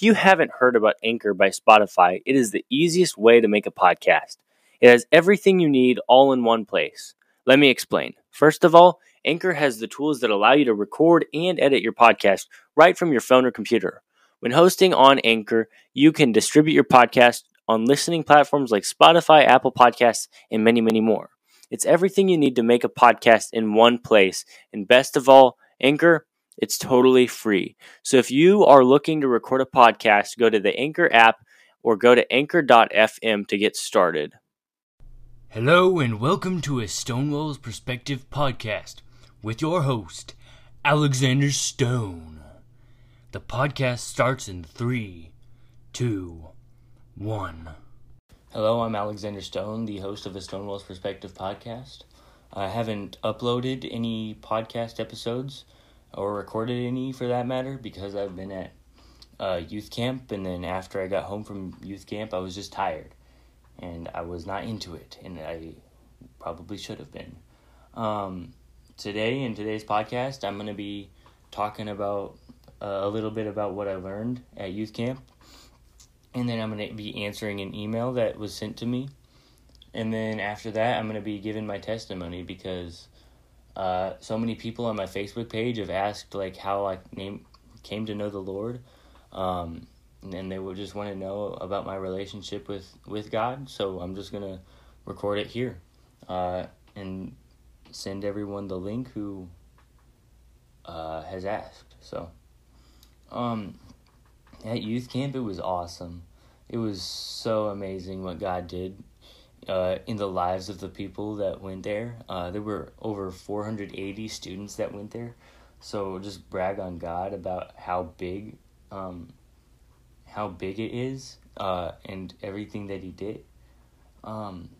If you haven't heard about Anchor by Spotify, it is the easiest way to make a podcast. It has everything you need all in one place. Let me explain. First of all, Anchor has the tools that allow you to record and edit your podcast right from your phone or computer. When hosting on Anchor, you can distribute your podcast on listening platforms like Spotify, Apple Podcasts, and many, many more. It's everything you need to make a podcast in one place. And best of all, Anchor it's totally free. So if you are looking to record a podcast, go to the Anchor app or go to anchor.fm to get started. Hello and welcome to a Stonewall's Perspective podcast with your host, Alexander Stone. The podcast starts in three, two, one. Hello, I'm Alexander Stone, the host of the Stonewall's Perspective podcast. I haven't uploaded any podcast episodes or recorded any for that matter because I've been at uh, youth camp and then after I got home from youth camp I was just tired and I was not into it and I probably should have been. Um, today in today's podcast I'm going to be talking about uh, a little bit about what I learned at youth camp and then I'm going to be answering an email that was sent to me and then after that I'm going to be giving my testimony because uh, so many people on my Facebook page have asked like how I name, came to know the Lord, um, and they would just want to know about my relationship with with God. So I'm just gonna record it here, uh, and send everyone the link who uh, has asked. So, um, at youth camp, it was awesome. It was so amazing what God did uh, in the lives of the people that went there. Uh, there were over 480 students that went there. So just brag on God about how big, um, how big it is, uh, and everything that He did. Um,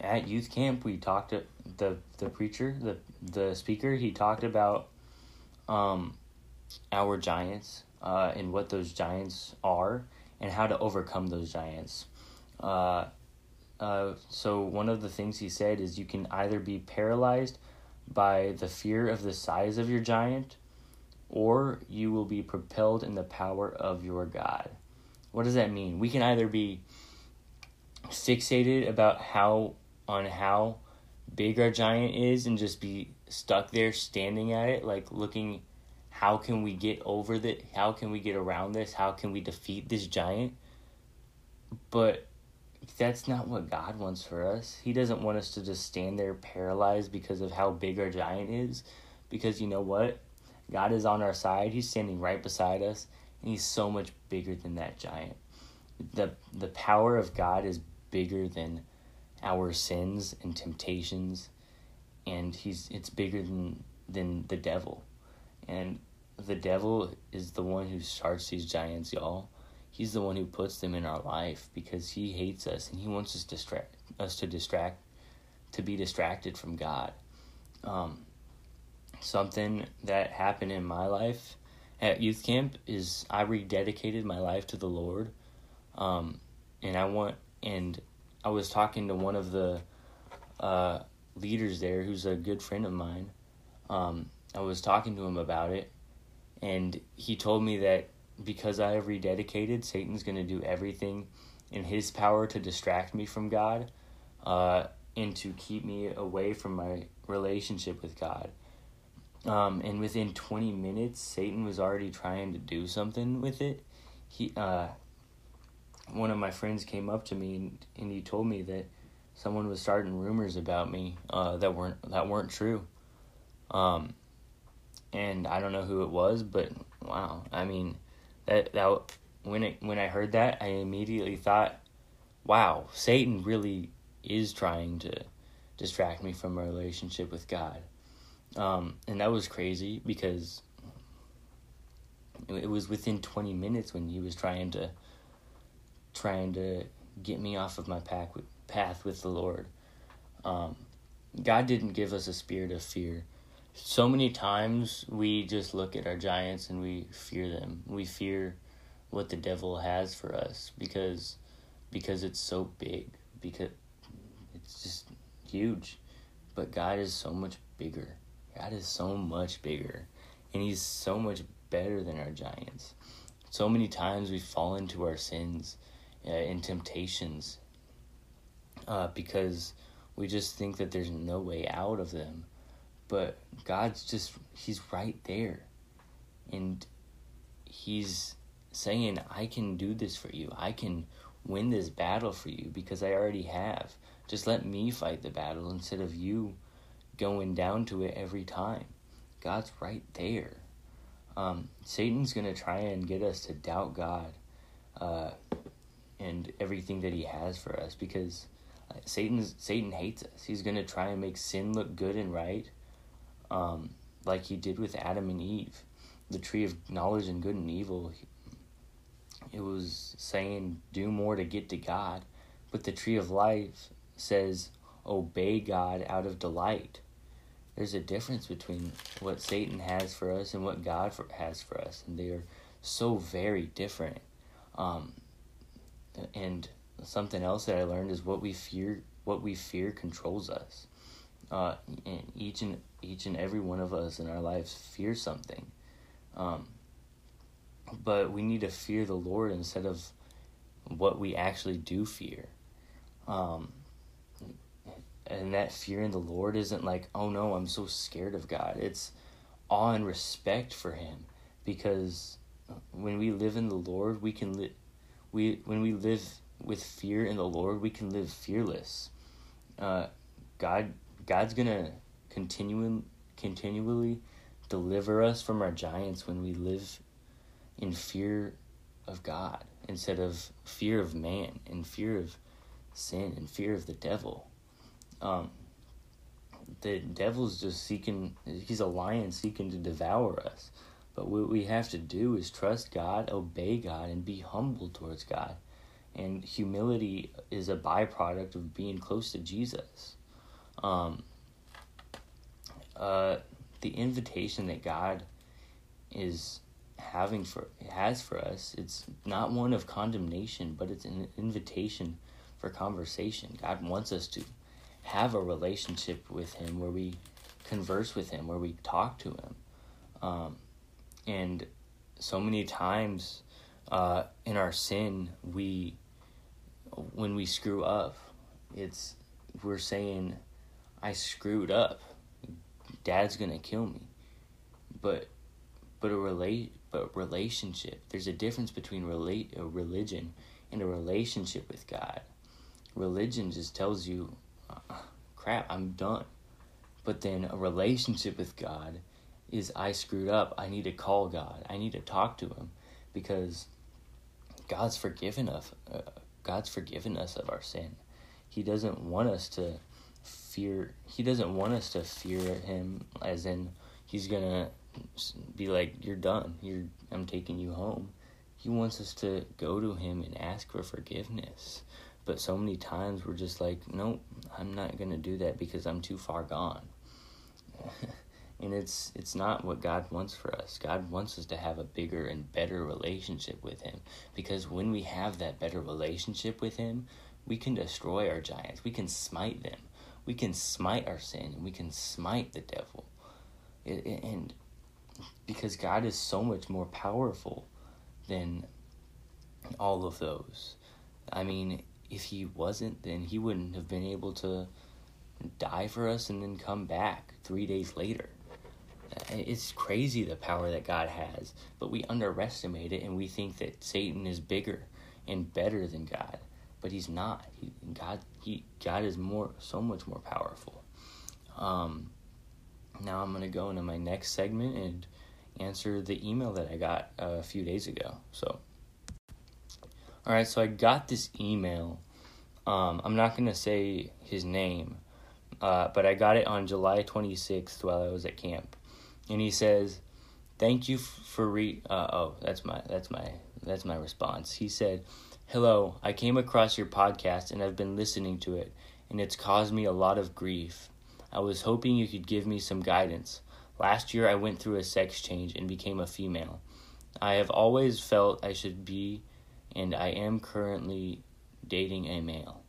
at youth camp, we talked to the the preacher, the the speaker. He talked about um, our giants uh, and what those giants are and how to overcome those giants. Uh, uh, so one of the things he said is you can either be paralyzed by the fear of the size of your giant, or you will be propelled in the power of your God. What does that mean? We can either be fixated about how on how big our giant is and just be stuck there standing at it like looking how can we get over that how can we get around this how can we defeat this giant but that's not what God wants for us. He doesn't want us to just stand there paralyzed because of how big our giant is. Because you know what? God is on our side. He's standing right beside us, and He's so much bigger than that giant. The, the power of God is bigger than our sins and temptations, and He's it's bigger than than the devil. And the devil is the one who starts these giants, y'all. He's the one who puts them in our life because he hates us and he wants us distract us to distract to be distracted from God. Um, something that happened in my life at youth camp is I rededicated my life to the Lord. Um, and I want and I was talking to one of the uh, leaders there who's a good friend of mine. Um, I was talking to him about it, and he told me that because I have rededicated, Satan's going to do everything in his power to distract me from God uh, and to keep me away from my relationship with God. Um, and within 20 minutes, Satan was already trying to do something with it. He, uh, one of my friends came up to me and, and he told me that someone was starting rumors about me uh, that weren't that weren't true. Um, and I don't know who it was, but wow, I mean, that that when it when I heard that, I immediately thought, "Wow, Satan really is trying to distract me from my relationship with God," um, and that was crazy because it was within twenty minutes when he was trying to trying to get me off of my path with, path with the Lord. Um, God didn't give us a spirit of fear so many times we just look at our giants and we fear them. We fear what the devil has for us because because it's so big because it's just huge. But God is so much bigger. God is so much bigger and he's so much better than our giants. so many times we fall into our sins uh, and temptations uh, because we just think that there's no way out of them. But God's just, He's right there. And He's saying, I can do this for you. I can win this battle for you because I already have. Just let me fight the battle instead of you going down to it every time. God's right there. Um, Satan's going to try and get us to doubt God uh, and everything that he has for us because uh, Satan's, Satan hates us. He's going to try and make sin look good and right um, like he did with Adam and Eve. The tree of knowledge and good and evil, it was saying do more to get to God, but the tree of life says obey God out of delight. There's a difference between what Satan has for us and what God for, has for us, and they are so very different. Um, and something else that I learned is what we fear. What we fear controls us. Uh, and each and each and every one of us in our lives fear something. Um, but we need to fear the Lord instead of what we actually do fear. Um, and that fear in the Lord isn't like, oh no, I'm so scared of God. It's awe and respect for Him, because when we live in the Lord, we can live. We when we live with fear in the Lord, we can live fearless. Uh, God, God's gonna continue continually deliver us from our giants when we live in fear of God instead of fear of man and fear of sin and fear of the devil. Um, the devil's just seeking, he's a lion seeking to devour us. But what we have to do is trust God, obey God, and be humble towards God. And humility is a byproduct of being close to Jesus. Um, uh, the invitation that God is having for has for us it's not one of condemnation but it's an invitation for conversation. God wants us to have a relationship with him where we converse with him where we talk to him. Um, and so many times uh, in our sin we when we screw up it's we're saying i screwed up. Dad's gonna kill me. But but a relate but relationship there's a difference between relate a religion and a relationship with god. Religion just tells you uh, crap i'm done. But then a relationship with god is i screwed up. I need to call god. I need to talk to him. Because god's forgiven us uh, god's forgiven us of our sin. He doesn't want us to fear he doesn't want us to fear him as in he's gonna be like you're done. You're i'm taking you home. He wants us to go to him and ask for forgiveness. But so many times we're just like nope i'm not gonna do that because i'm too far gone. And it's it's not what god wants for us. God wants us to have a bigger and better relationship with him. Because when we have that better relationship with him we can destroy our giants. We can smite them we can smite our sin and we can smite the devil. It, it, and because God is so much more powerful than all of those. I mean, if he wasn't, then he wouldn't have been able to die for us and then come back three days later. Uh, it's crazy the power that God has, but we underestimate it and we think that Satan is bigger and better than God but he's not. He, God, he, God is more, so much more powerful. Um, now I'm gonna go into my next segment and answer the email that I got a few days ago. So, all right, so I got this email. Um, I'm not gonna say his name, uh, but I got it on July 26th while I was at camp, and he says, "Thank you for re." Uh, oh, that's my that's my that's my response. He said, Hello, I came across your podcast and I've been listening to it, and it's caused me a lot of grief. I was hoping you could give me some guidance. Last year I went through a sex change and became a female. I have always felt I should be, and I am currently dating a male.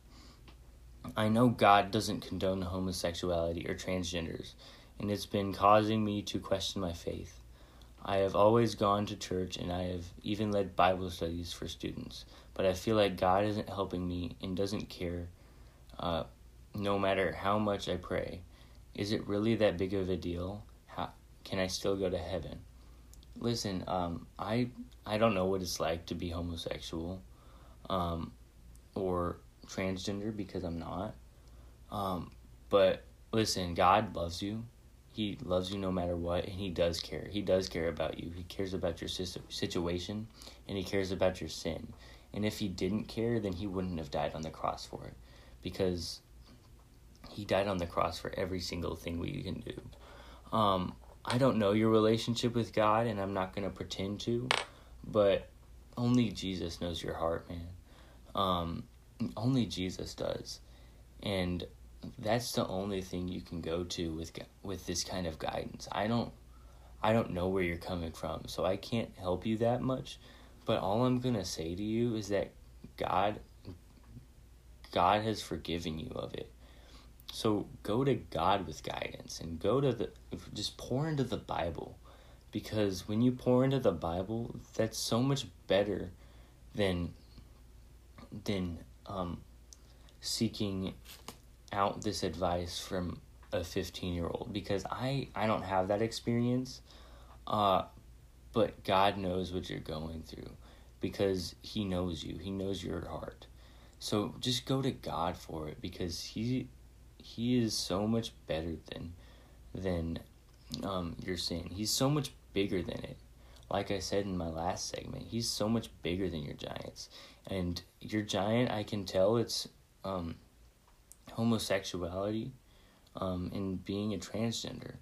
I know God doesn't condone homosexuality or transgenders, and it's been causing me to question my faith. I have always gone to church and I have even led Bible studies for students, but I feel like God isn't helping me and doesn't care uh, no matter how much I pray. Is it really that big of a deal? How can I still go to heaven? Listen, um, I I don't know what it's like to be homosexual, um, or transgender because I'm not. Um, but listen, God loves you. He loves you no matter what, and He does care. He does care about you. He cares about your situation, and He cares about your sin. And if He didn't care, then He wouldn't have died on the cross for it, because He died on the cross for every single thing we can do. Um, I don't know your relationship with God, and I'm not going to pretend to, but only Jesus knows your heart, man. Um, only Jesus does. And that's the only thing you can go to with with this kind of guidance. I don't I don't know where you're coming from, so I can't help you that much. But all I'm going to say to you is that God God has forgiven you of it. So go to God with guidance and go to the just pour into the Bible because when you pour into the Bible, that's so much better than than um, seeking out this advice from a 15 year old because I, I don't have that experience. Uh, but God knows what you're going through because He knows you, He knows your heart. So just go to God for it because He He is so much better than than um, your sin. He's so much bigger than it. Like I said in my last segment, He's so much bigger than your giants. And your giant, I can tell it's um, homosexuality um, and being a transgender.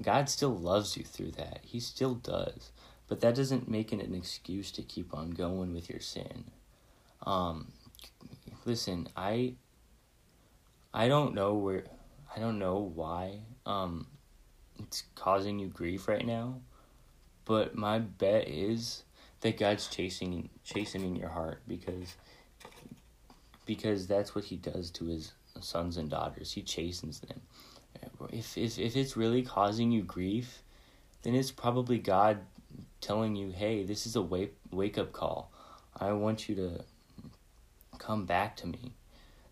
God still loves you through that. He still does. But that doesn't make it an excuse to keep on going with your sin. Um, listen, I I don't know where I don't know why um, it's causing you grief right now, but my bet is that God's chasing chastening your heart because because that's what he does to his sons and daughters. He chastens them. If, if, if it's really causing you grief, then it's probably God telling you, hey, this is a wake, wake up call. I want you to come back to me.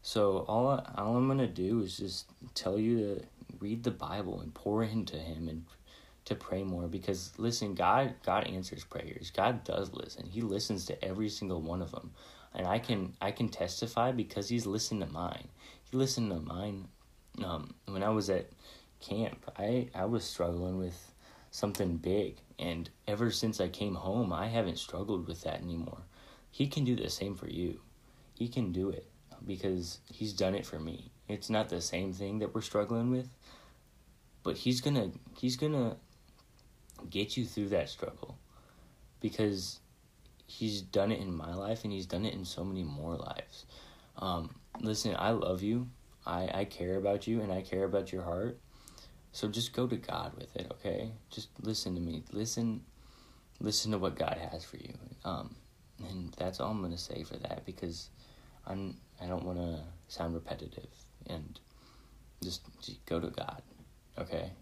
So all, I, all I'm going to do is just tell you to read the Bible and pour into Him and to pray more because listen god god answers prayers god does listen he listens to every single one of them and i can i can testify because he's listened to mine he listened to mine um, when I was at camp. I I was struggling with something big, and ever since I came home, I haven't struggled with that anymore. He can do the same for you. He can do it because he's done it for me. It's not the same thing that we're struggling with, but he's gonna he's gonna get you through that struggle because he's done it in my life and he's done it in so many more lives. Um, listen, I love you. I, I care about you and I care about your heart. So just go to God with it, okay? Just listen to me. Listen listen to what God has for you. Um, and that's all I'm going to say for that because I'm I don't want to sound repetitive and just, just go to God, okay?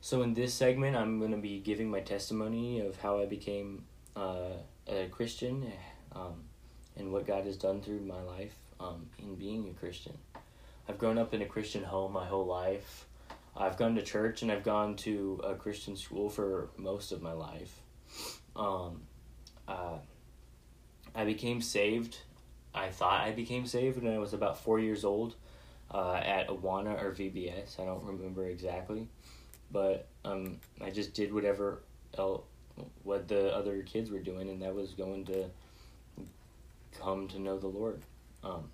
So in this segment, I'm going to be giving my testimony of how I became uh, a Christian um, and what God has done through my life um, in being a Christian. I've grown up in a Christian home my whole life. I've gone to church and I've gone to a Christian school for most of my life. Um, uh, I became saved. I thought I became saved when I was about four years old uh, at Awana or VBS. I don't remember exactly, but um, I just did whatever else, what the other kids were doing, and that was going to come to know the Lord. Um,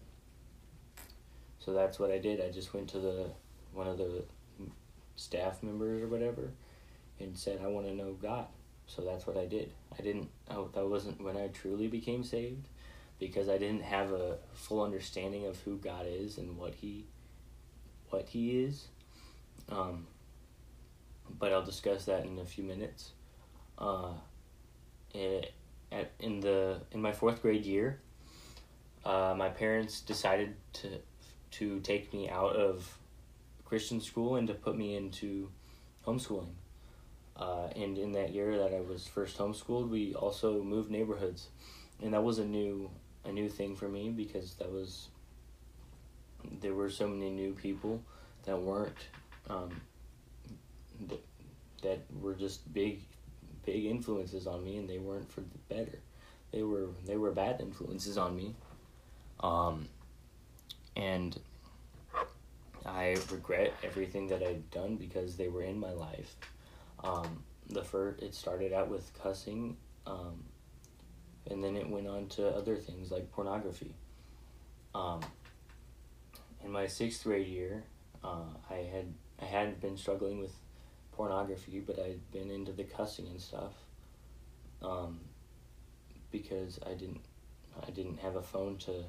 so that's what I did. I just went to the one of the staff members or whatever and said I want to know God. So that's what I did. I didn't I, that wasn't when I truly became saved because I didn't have a full understanding of who God is and what he what he is. Um, but I'll discuss that in a few minutes. Uh, it, at in the in my fourth grade year, uh, my parents decided to to take me out of Christian school and to put me into homeschooling. Uh, and in that year that I was first homeschooled, we also moved neighborhoods, and that was a new a new thing for me because that was there were so many new people that weren't um, that, that were just big big influences on me and they weren't for the better. They were they were bad influences on me. Um, and I regret everything that I've done because they were in my life um, the first it started out with cussing um, and then it went on to other things like pornography um, in my sixth grade year uh, I had I hadn't been struggling with pornography, but I'd been into the cussing and stuff. Um, because I didn't I didn't have a phone to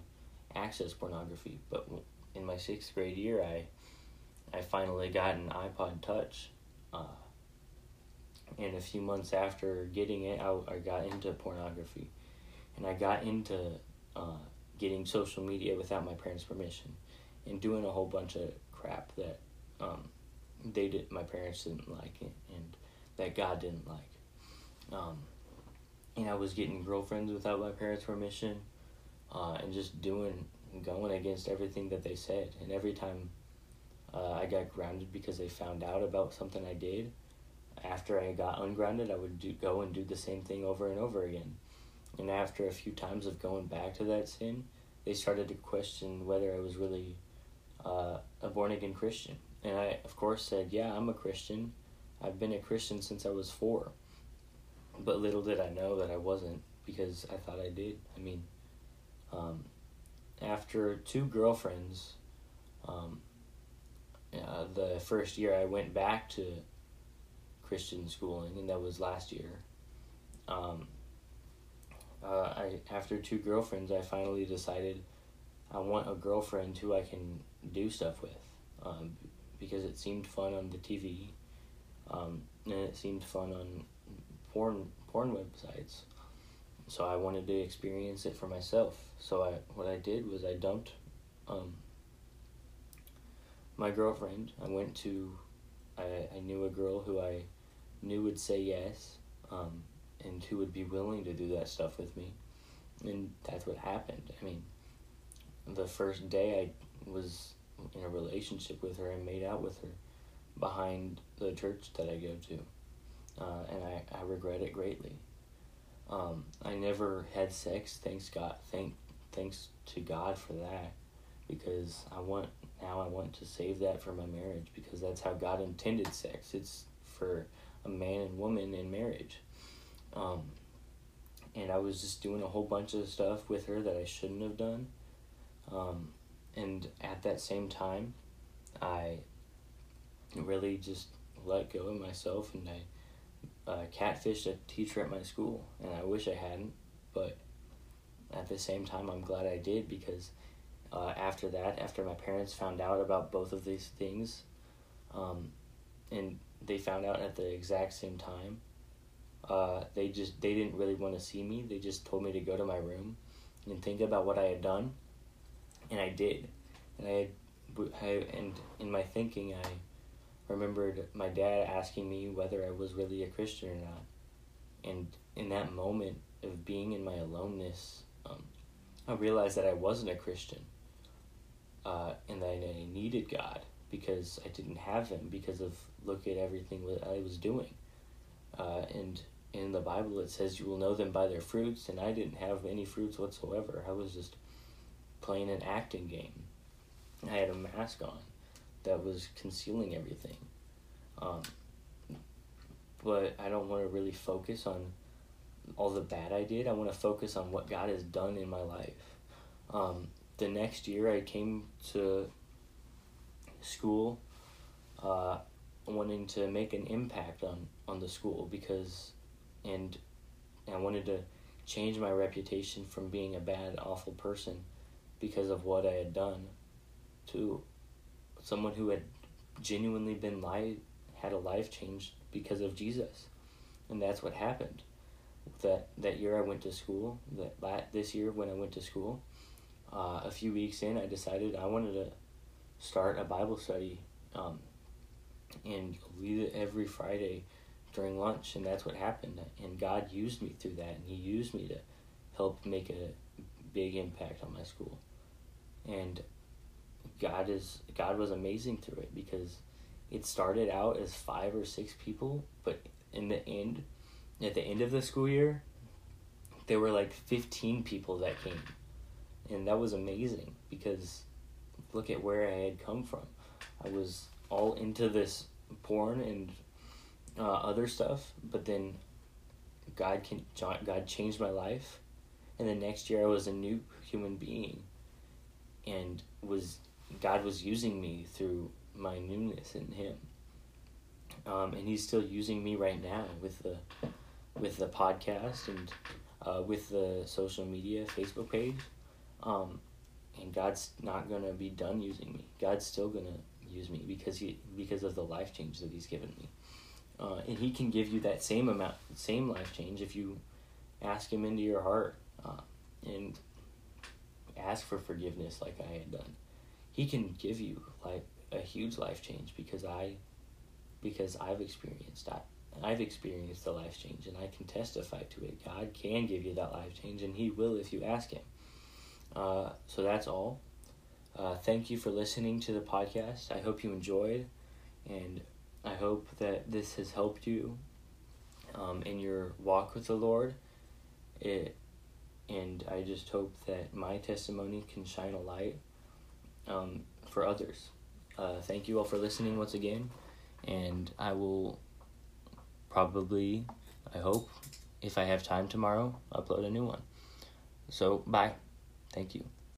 access pornography. But in my sixth grade year, I I finally got an iPod Touch. Uh, and a few months after getting it, I, I got into pornography, and I got into uh, getting social media without my parents' permission, and doing a whole bunch of crap that um, they did. My parents didn't like it, and that God didn't like. Um, and I was getting girlfriends without my parents' permission, uh, and just doing going against everything that they said. And every time uh, I got grounded because they found out about something I did, after I got ungrounded, I would do, go and do the same thing over and over again. And after a few times of going back to that sin, they started to question whether I was really uh, a born again Christian. And I, of course, said, Yeah, I'm a Christian. I've been a Christian since I was four. But little did I know that I wasn't because I thought I did. I mean, um, after two girlfriends, um, uh, the first year I went back to Christian schooling, and that was last year. Um, uh, I after two girlfriends, I finally decided I want a girlfriend who I can do stuff with, um, because it seemed fun on the TV, um, and it seemed fun on porn porn websites. So I wanted to experience it for myself. So I what I did was I dumped um, my girlfriend. I went to I, I knew a girl who I knew would say yes, um, and who would be willing to do that stuff with me, and that's what happened. I mean, the first day I was in a relationship with her and made out with her behind the church that I go to. Uh, and I, I regret it greatly. Um, I never had sex, thanks God, thank thanks to God for that, because I want now I want to save that for my marriage because that's how God intended sex. It's for a man and woman in marriage. Um, and I was just doing a whole bunch of stuff with her that I shouldn't have done. Um, and at that same time, I really just let go of myself and I uh, catfished a teacher at my school. And I wish I hadn't, but at the same time, I'm glad I did because uh, after that, after my parents found out about both of these things, um, and they found out at the exact same time, uh, they just they didn't really want to see me. They just told me to go to my room and think about what I had done and I did, and I, I and in my thinking I remembered my dad asking me whether I was really a Christian or not, and in that moment of being in my aloneness, um, I realized that I wasn't a Christian, uh, and that I needed God because I didn't have Him because of look at everything that I was doing, uh, and in the Bible it says you will know them by their fruits, and I didn't have any fruits whatsoever. I was just playing an acting game. I had a mask on that was concealing everything. Um, but I don't want to really focus on all the bad I did. I want to focus on what God has done in my life. Um, the next year, I came to school uh, wanting to make an impact on, on the school because, and I wanted to change my reputation from being a bad, awful person because of what I had done to someone who had genuinely been life had a life changed because of Jesus. And that's what happened. That that year I went to school, that this year when I went to school, uh, a few weeks in I decided I wanted to start a Bible study um, and lead it every Friday during lunch, and that's what happened. And God used me through that, and He used me to help make a big impact on my school. And God is God was amazing through it because it started out as five or six people, but in the end, at the end of the school year, there were like fifteen people that came, and that was amazing because look at where I had come from. I was all into this porn and uh, other stuff, but then God can God changed my life, and the next year I was a new human being, and was God was using me through my newness in Him, um, and He's still using me right now with the with the podcast and uh, with the social media Facebook page, um, and God's not gonna be done using me. God's still gonna use me because he because of the life change that He's given me. Uh, and he can give you that same amount, same life change if you ask him into your heart uh, and ask for forgiveness like I had done. He can give you like a huge life change because I, because I've experienced that. I've experienced the life change and I can testify to it. God can give you that life change and He will if you ask Him. Uh, so that's all. Uh, thank you for listening to the podcast. I hope you enjoyed and I hope that this has helped you um, in your walk with the Lord. It, and I just hope that my testimony can shine a light um, for others. Uh, thank you all for listening once again, and I will probably, I hope, if I have time tomorrow, upload a new one. So, bye. Thank you.